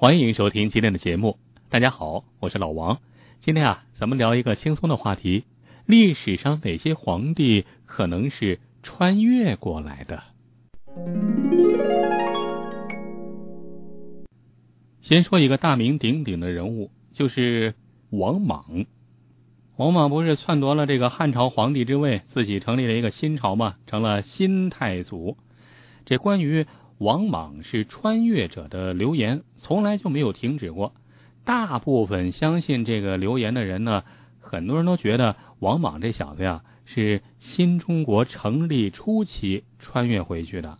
欢迎收听今天的节目。大家好，我是老王。今天啊，咱们聊一个轻松的话题：历史上哪些皇帝可能是穿越过来的？先说一个大名鼎鼎的人物，就是王莽。王莽不是篡夺了这个汉朝皇帝之位，自己成立了一个新朝嘛，成了新太祖。这关于王莽是穿越者的流言，从来就没有停止过。大部分相信这个流言的人呢，很多人都觉得王莽这小子呀是新中国成立初期穿越回去的。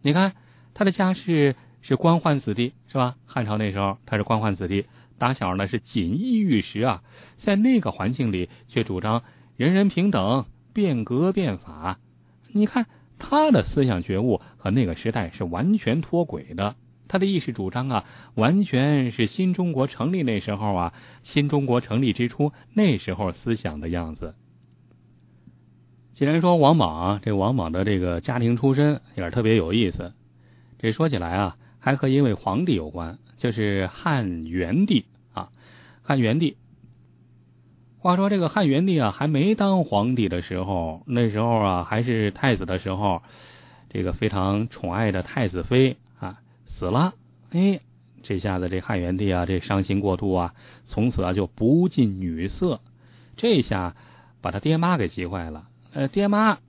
你看他的家世是官宦子弟，是吧？汉朝那时候他是官宦子弟。打小呢是锦衣玉食啊，在那个环境里却主张人人平等、变革变法。你看他的思想觉悟和那个时代是完全脱轨的，他的意识主张啊，完全是新中国成立那时候啊，新中国成立之初那时候思想的样子。既然说王莽，这王莽的这个家庭出身也是特别有意思。这说起来啊，还和一位皇帝有关。就是汉元帝啊，汉元帝。话说这个汉元帝啊，还没当皇帝的时候，那时候啊还是太子的时候，这个非常宠爱的太子妃啊死了。哎，这下子这汉元帝啊，这伤心过度啊，从此啊就不近女色。这下把他爹妈给急坏了。呃，爹妈，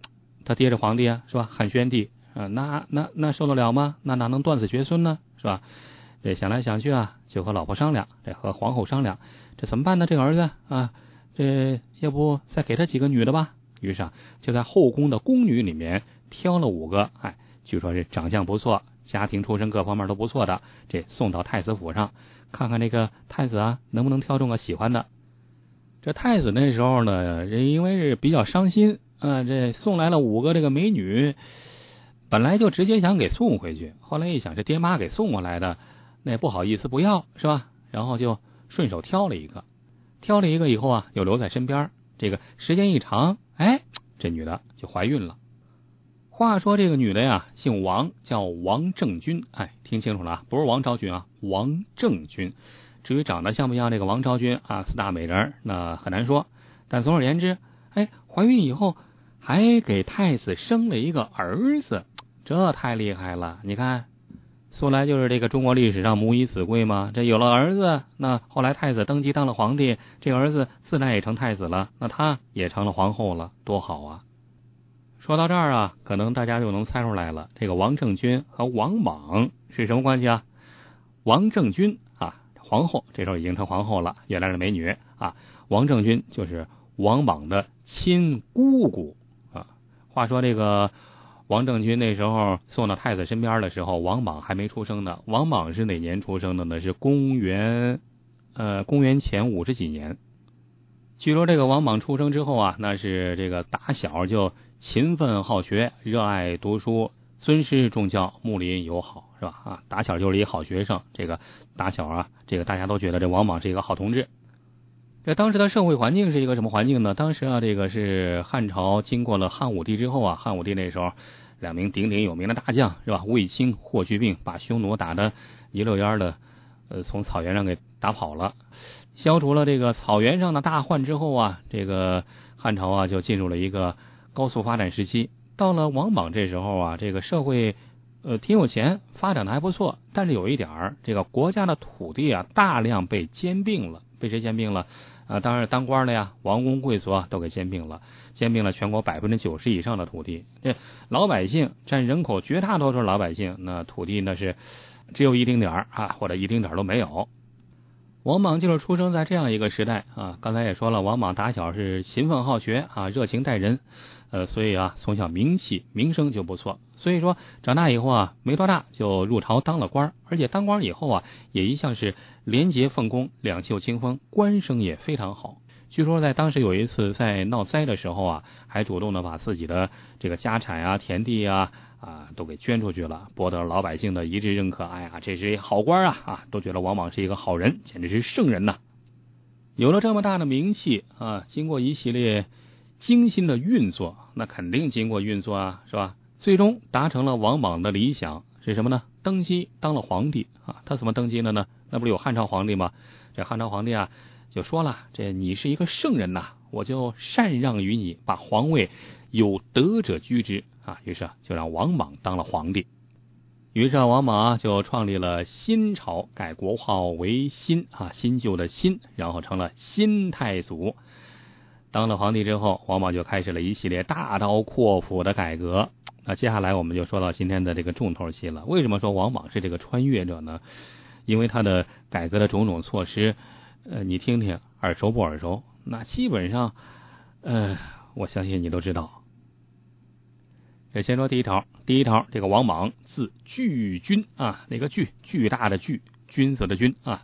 他爹是皇帝啊，是吧？汉宣帝啊，那那那受得了吗？那哪能断子绝孙呢？是吧？这想来想去啊，就和老婆商量，这和皇后商量，这怎么办呢？这个儿子啊，这要不再给他几个女的吧？于是啊，就在后宫的宫女里面挑了五个，哎，据说是长相不错，家庭出身各方面都不错的，这送到太子府上，看看这个太子啊，能不能挑中个喜欢的。这太子那时候呢，因为是比较伤心啊，这送来了五个这个美女，本来就直接想给送回去，后来一想，这爹妈给送过来的。那不好意思，不要是吧？然后就顺手挑了一个，挑了一个以后啊，就留在身边。这个时间一长，哎，这女的就怀孕了。话说这个女的呀，姓王，叫王正军。哎，听清楚了，不是王昭君啊，王正军。至于长得像不像这个王昭君啊，四大美人，那很难说。但总而言之，哎，怀孕以后还给太子生了一个儿子，这太厉害了！你看。素来就是这个中国历史上母以子贵嘛，这有了儿子，那后来太子登基当了皇帝，这儿子自然也成太子了，那他也成了皇后了，多好啊！说到这儿啊，可能大家就能猜出来了，这个王政君和王莽是什么关系啊？王政君啊，皇后这时候已经成皇后了，原来是美女啊。王政君就是王莽的亲姑姑啊。话说这个。王政君那时候送到太子身边的时候，王莽还没出生呢。王莽是哪年出生的呢？是公元，呃，公元前五十几年。据说这个王莽出生之后啊，那是这个打小就勤奋好学，热爱读书，尊师重教，睦邻友好，是吧？啊，打小就是一好学生。这个打小啊，这个大家都觉得这王莽是一个好同志。这当时的社会环境是一个什么环境呢？当时啊，这个是汉朝经过了汉武帝之后啊，汉武帝那时候。两名鼎鼎有名的大将是吧？卫青、霍去病把匈奴打得一溜烟的，呃，从草原上给打跑了，消除了这个草原上的大患之后啊，这个汉朝啊就进入了一个高速发展时期。到了王莽这时候啊，这个社会呃挺有钱，发展的还不错，但是有一点儿，这个国家的土地啊大量被兼并了，被谁兼并了？啊，当然当官的呀，王公贵族啊都给兼并了，兼并了全国百分之九十以上的土地。这老百姓占人口绝大多数，老百姓那土地那是只有一丁点儿啊，或者一丁点儿都没有。王莽就是出生在这样一个时代啊。刚才也说了，王莽打小是勤奋好学啊，热情待人，呃，所以啊，从小名气名声就不错。所以说长大以后啊，没多大就入朝当了官，而且当官以后啊，也一向是。廉洁奉公，两袖清风，官声也非常好。据说在当时有一次在闹灾的时候啊，还主动的把自己的这个家产啊、田地啊啊都给捐出去了，博得老百姓的一致认可。哎呀，这是一好官啊啊，都觉得王莽是一个好人，简直是圣人呐！有了这么大的名气啊，经过一系列精心的运作，那肯定经过运作啊，是吧？最终达成了王莽的理想是什么呢？登基当了皇帝啊。他怎么登基的呢？那不是有汉朝皇帝吗？这汉朝皇帝啊就说了：“这你是一个圣人呐，我就禅让于你，把皇位有德者居之啊。”于是就让王莽当了皇帝。于是王莽就创立了新朝，改国号为新啊，新旧的新，然后成了新太祖。当了皇帝之后，王莽就开始了一系列大刀阔斧的改革。那接下来我们就说到今天的这个重头戏了。为什么说王莽是这个穿越者呢？因为他的改革的种种措施，呃，你听听耳熟不耳熟？那基本上，呃，我相信你都知道。这先说第一条，第一条，这个王莽字巨君啊，那个巨？巨大的巨，君子的君啊，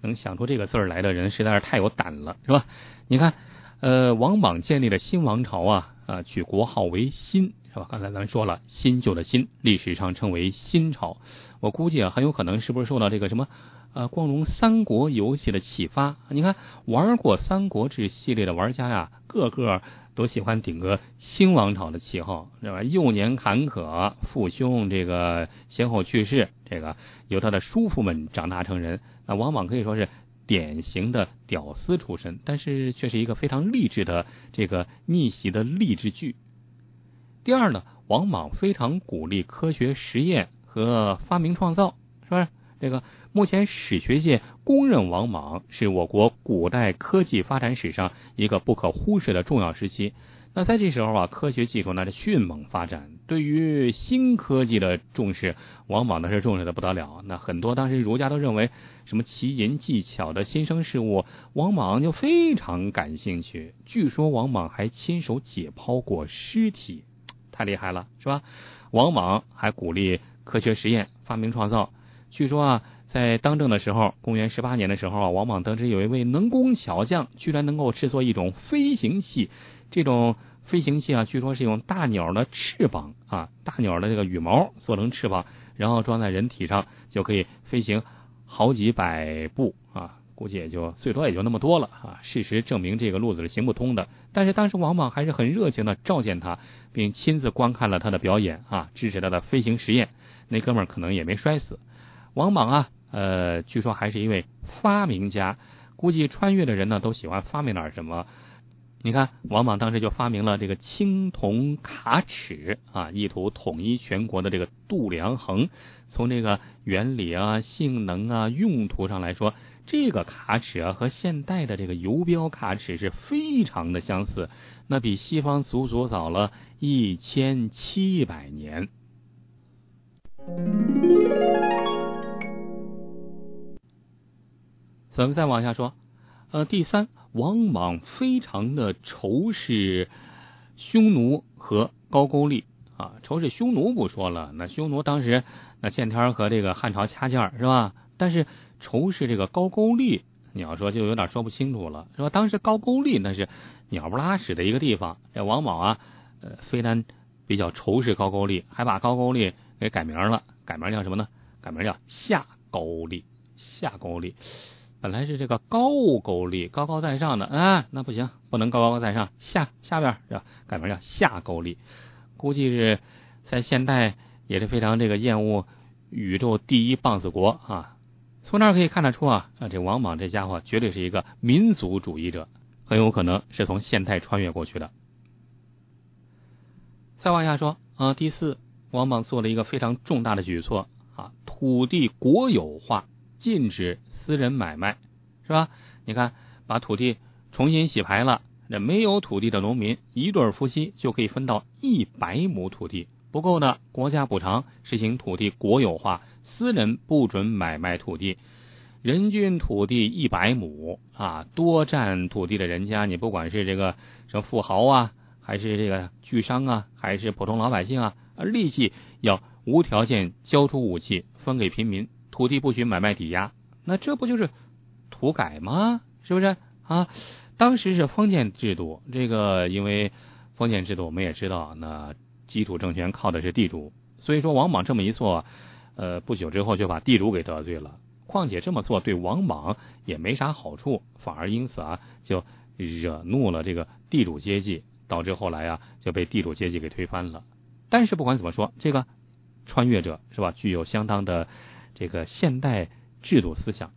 能想出这个字来的人实在是太有胆了，是吧？你看，呃，王莽建立了新王朝啊，啊，取国号为新，是吧？刚才咱说了，新旧的新，历史上称为新朝。我估计啊，很有可能是不是受到这个什么？呃，光荣三国游戏的启发，你看玩过《三国志》系列的玩家呀，个个都喜欢顶个新王朝的旗号，对吧？幼年坎坷，父兄这个先后去世，这个由他的叔父们长大成人。那王莽可以说是典型的屌丝出身，但是却是一个非常励志的这个逆袭的励志剧。第二呢，王莽非常鼓励科学实验和发明创造，是不是？这个目前史学界公认，王莽是我国古代科技发展史上一个不可忽视的重要时期。那在这时候啊，科学技术那是迅猛发展，对于新科技的重视，王莽那是重视的不得了。那很多当时儒家都认为，什么奇淫技巧的新生事物，王莽就非常感兴趣。据说王莽还亲手解剖过尸体，太厉害了，是吧？王莽还鼓励科学实验、发明创造。据说啊，在当政的时候，公元十八年的时候啊，王莽得知有一位能工巧匠，居然能够制作一种飞行器。这种飞行器啊，据说是用大鸟的翅膀啊，大鸟的这个羽毛做成翅膀，然后装在人体上，就可以飞行好几百步啊。估计也就最多也就那么多了啊。事实证明，这个路子是行不通的。但是当时王莽还是很热情的召见他，并亲自观看了他的表演啊，支持他的飞行实验。那哥们儿可能也没摔死。王莽啊，呃，据说还是一位发明家。估计穿越的人呢，都喜欢发明点什么。你看，王莽当时就发明了这个青铜卡尺啊，意图统一全国的这个度量衡。从这个原理啊、性能啊、用途上来说，这个卡尺啊和现代的这个游标卡尺是非常的相似。那比西方足足早了一千七百年。咱们再往下说，呃，第三，王莽非常的仇视匈奴和高句丽啊，仇视匈奴不说了，那匈奴当时那见天和这个汉朝掐架是吧？但是仇视这个高句丽，你要说就有点说不清楚了，是吧？当时高句丽那是鸟不拉屎的一个地方，这王莽啊，呃，非但比较仇视高句丽，还把高句丽给改名了，改名叫什么呢？改名叫夏高丽，夏高丽。本来是这个高句丽高高在上的啊，那不行，不能高高在上，下下边是吧？改名叫下勾丽，估计是在现代也是非常这个厌恶宇宙第一棒子国啊。从那可以看得出啊，啊，这王莽这家伙绝对是一个民族主义者，很有可能是从现代穿越过去的。再往下说啊，第四，王莽做了一个非常重大的举措啊，土地国有化，禁止。私人买卖是吧？你看，把土地重新洗牌了，那没有土地的农民一对夫妻就可以分到一百亩土地，不够的国家补偿，实行土地国有化，私人不准买卖土地，人均土地一百亩啊，多占土地的人家，你不管是这个什么富豪啊，还是这个巨商啊，还是普通老百姓啊，立即要无条件交出武器分给平民，土地不许买卖抵押。那这不就是土改吗？是不是啊？当时是封建制度，这个因为封建制度，我们也知道，那基础政权靠的是地主，所以说王莽这么一做，呃，不久之后就把地主给得罪了。况且这么做对王莽也没啥好处，反而因此啊，就惹怒了这个地主阶级，导致后来啊就被地主阶级给推翻了。但是不管怎么说，这个穿越者，是吧？具有相当的这个现代制度思想。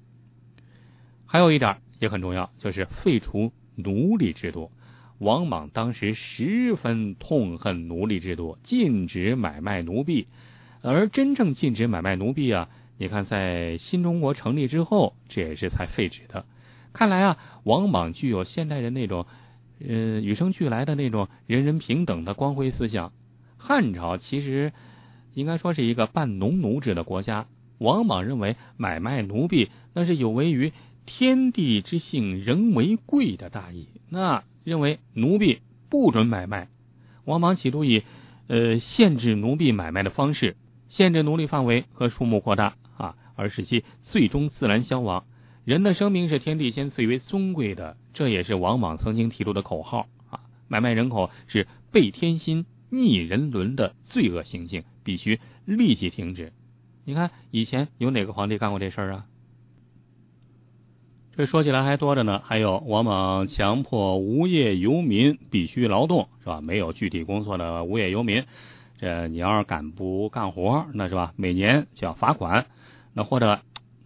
还有一点也很重要，就是废除奴隶制度。王莽当时十分痛恨奴隶制度，禁止买卖奴婢。而真正禁止买卖奴婢啊，你看在新中国成立之后，这也是才废止的。看来啊，王莽具有现代人那种，呃，与生俱来的那种人人平等的光辉思想。汉朝其实应该说是一个半农奴制的国家，王莽认为买卖奴婢那是有违于天地之性，人为贵的大义，那认为奴婢不准买卖。王莽企图以呃限制奴婢买卖的方式。限制奴隶范围和数目扩大啊，而使其最终自然消亡。人的生命是天地间最为尊贵的，这也是王莽曾经提出的口号啊。买卖人口是背天心、逆人伦的罪恶行径，必须立即停止。你看，以前有哪个皇帝干过这事儿啊？这说起来还多着呢。还有王莽强迫无业游民必须劳动，是吧？没有具体工作的无业游民。这你要是敢不干活，那是吧？每年就要罚款，那或者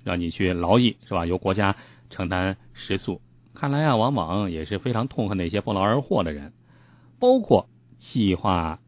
让你去劳役，是吧？由国家承担食宿。看来啊，王莽也是非常痛恨那些不劳而获的人，包括计划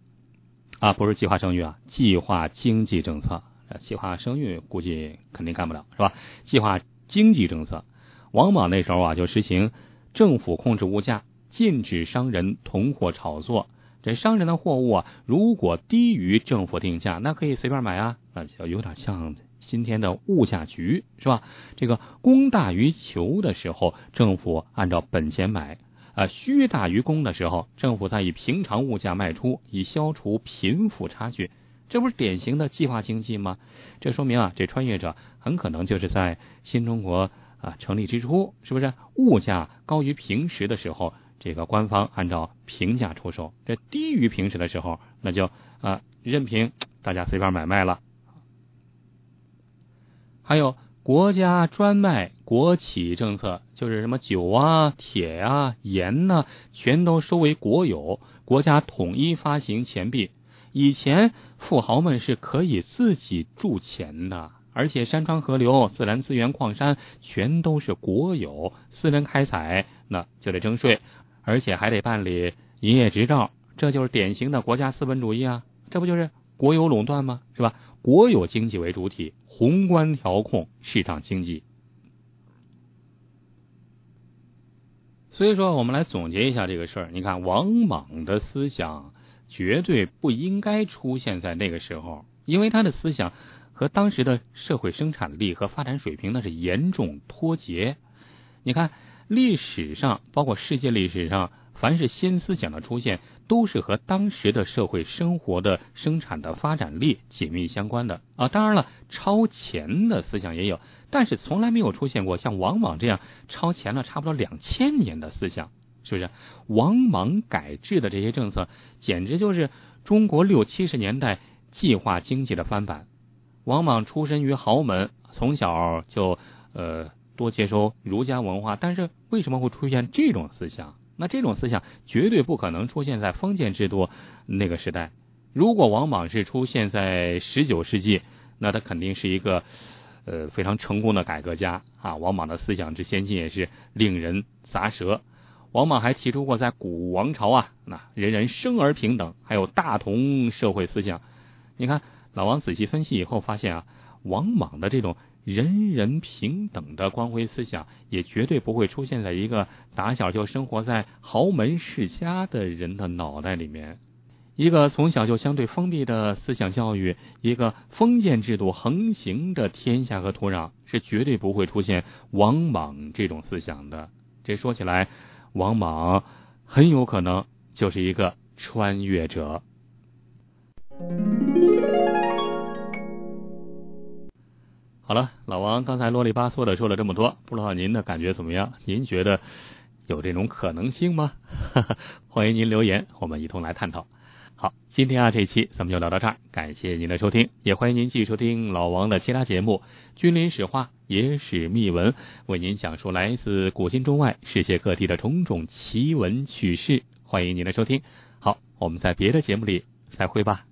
啊，不是计划生育啊，计划经济政策。计划生育估计肯定干不了，是吧？计划经济政策，王莽那时候啊，就实行政府控制物价，禁止商人囤货炒作。这商人的货物啊，如果低于政府定价，那可以随便买啊，那就有点像今天的物价局，是吧？这个供大于求的时候，政府按照本钱买；啊，需大于供的时候，政府再以平常物价卖出，以消除贫富差距。这不是典型的计划经济吗？这说明啊，这穿越者很可能就是在新中国啊成立之初，是不是物价高于平时的时候？这个官方按照平价出售，这低于平时的时候，那就啊任凭大家随便买卖了。还有国家专卖国企政策，就是什么酒啊、铁啊、盐呐，全都收为国有，国家统一发行钱币。以前富豪们是可以自己铸钱的，而且山川河流、自然资源、矿山全都是国有，私人开采那就得征税。而且还得办理营业执照，这就是典型的国家资本主义啊！这不就是国有垄断吗？是吧？国有经济为主体，宏观调控市场经济。所以说，我们来总结一下这个事儿。你看，王莽的思想绝对不应该出现在那个时候，因为他的思想和当时的社会生产力和发展水平那是严重脱节。你看。历史上，包括世界历史上，凡是新思想的出现，都是和当时的社会生活的生产的发展力紧密相关的啊。当然了，超前的思想也有，但是从来没有出现过像王莽这样超前了差不多两千年的思想，是不是？王莽改制的这些政策，简直就是中国六七十年代计划经济的翻版。王莽出身于豪门，从小就呃。多接收儒家文化，但是为什么会出现这种思想？那这种思想绝对不可能出现在封建制度那个时代。如果王莽是出现在十九世纪，那他肯定是一个呃非常成功的改革家啊。王莽的思想之先进也是令人咂舌。王莽还提出过在古王朝啊，那人人生而平等，还有大同社会思想。你看老王仔细分析以后发现啊，王莽的这种。人人平等的光辉思想，也绝对不会出现在一个打小就生活在豪门世家的人的脑袋里面。一个从小就相对封闭的思想教育，一个封建制度横行的天下和土壤，是绝对不会出现王莽这种思想的。这说起来，王莽很有可能就是一个穿越者。好了，老王刚才啰里吧嗦的说了这么多，不知道您的感觉怎么样？您觉得有这种可能性吗？欢迎您留言，我们一同来探讨。好，今天啊这期咱们就聊到这儿，感谢您的收听，也欢迎您继续收听老王的其他节目《君临史话》《野史秘闻》，为您讲述来自古今中外世界各地的种种奇闻趣事。欢迎您的收听，好，我们在别的节目里再会吧。